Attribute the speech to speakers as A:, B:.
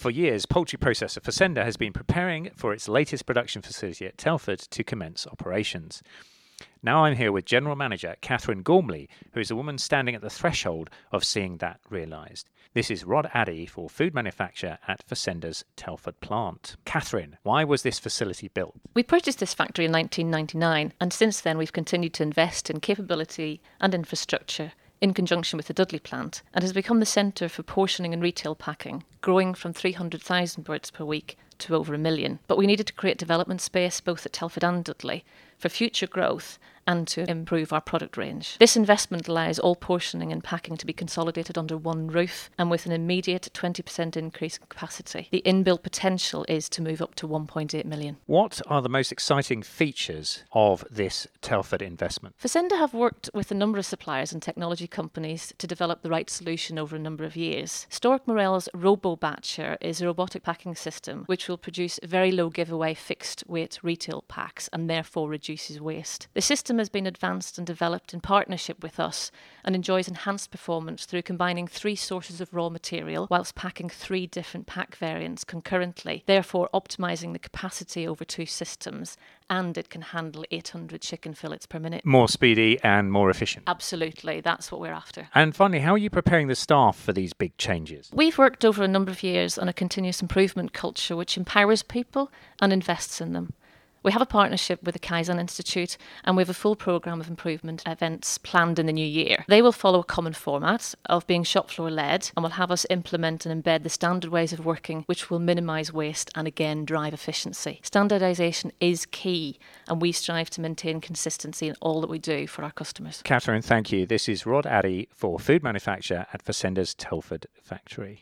A: For years, poultry processor Faccenda has been preparing for its latest production facility at Telford to commence operations. Now I'm here with General Manager Catherine Gormley, who is a woman standing at the threshold of seeing that realised. This is Rod Addy for food manufacture at Faccenda's Telford plant. Catherine, why was this facility built?
B: We purchased this factory in 1999, and since then we've continued to invest in capability and infrastructure in conjunction with the Dudley plant and has become the centre for portioning and retail packing, growing from 300,000 birds per week to over a million. But we needed to create development space both at Telford and Dudley for future growth and to improve our product range. This investment allows all portioning and packing to be consolidated under one roof and with an immediate 20% increase in capacity. The inbuilt potential is to move up to 1.8 million.
A: What are the most exciting features of this Telford investment?
B: Faccenda have worked with a number of suppliers and technology companies to develop the right solution over a number of years. Stork Marel's RoboBatcher is a robotic packing system which will produce very low giveaway fixed weight retail packs and therefore reduces waste. The system has been advanced and developed in partnership with us and enjoys enhanced performance through combining three sources of raw material whilst packing three different pack variants concurrently, therefore optimizing the capacity over two systems and it can handle 800 chicken fillets per minute.
A: More speedy and more efficient.
B: Absolutely, that's what we're after.
A: And finally, how are you preparing the staff for these big changes?
B: We've worked over a number of years on a continuous improvement culture which empowers people and invests in them. We have a partnership with the Kaizen Institute and we have a full programme of improvement events planned in the new year. They will follow a common format of being shop floor led and will have us implement and embed the standard ways of working which will minimise waste and again drive efficiency. Standardisation is key and we strive to maintain consistency in all that we do for our customers.
A: Catherine, thank you. This is Rod Addy for Food Manufacture at Faccenda's Telford factory.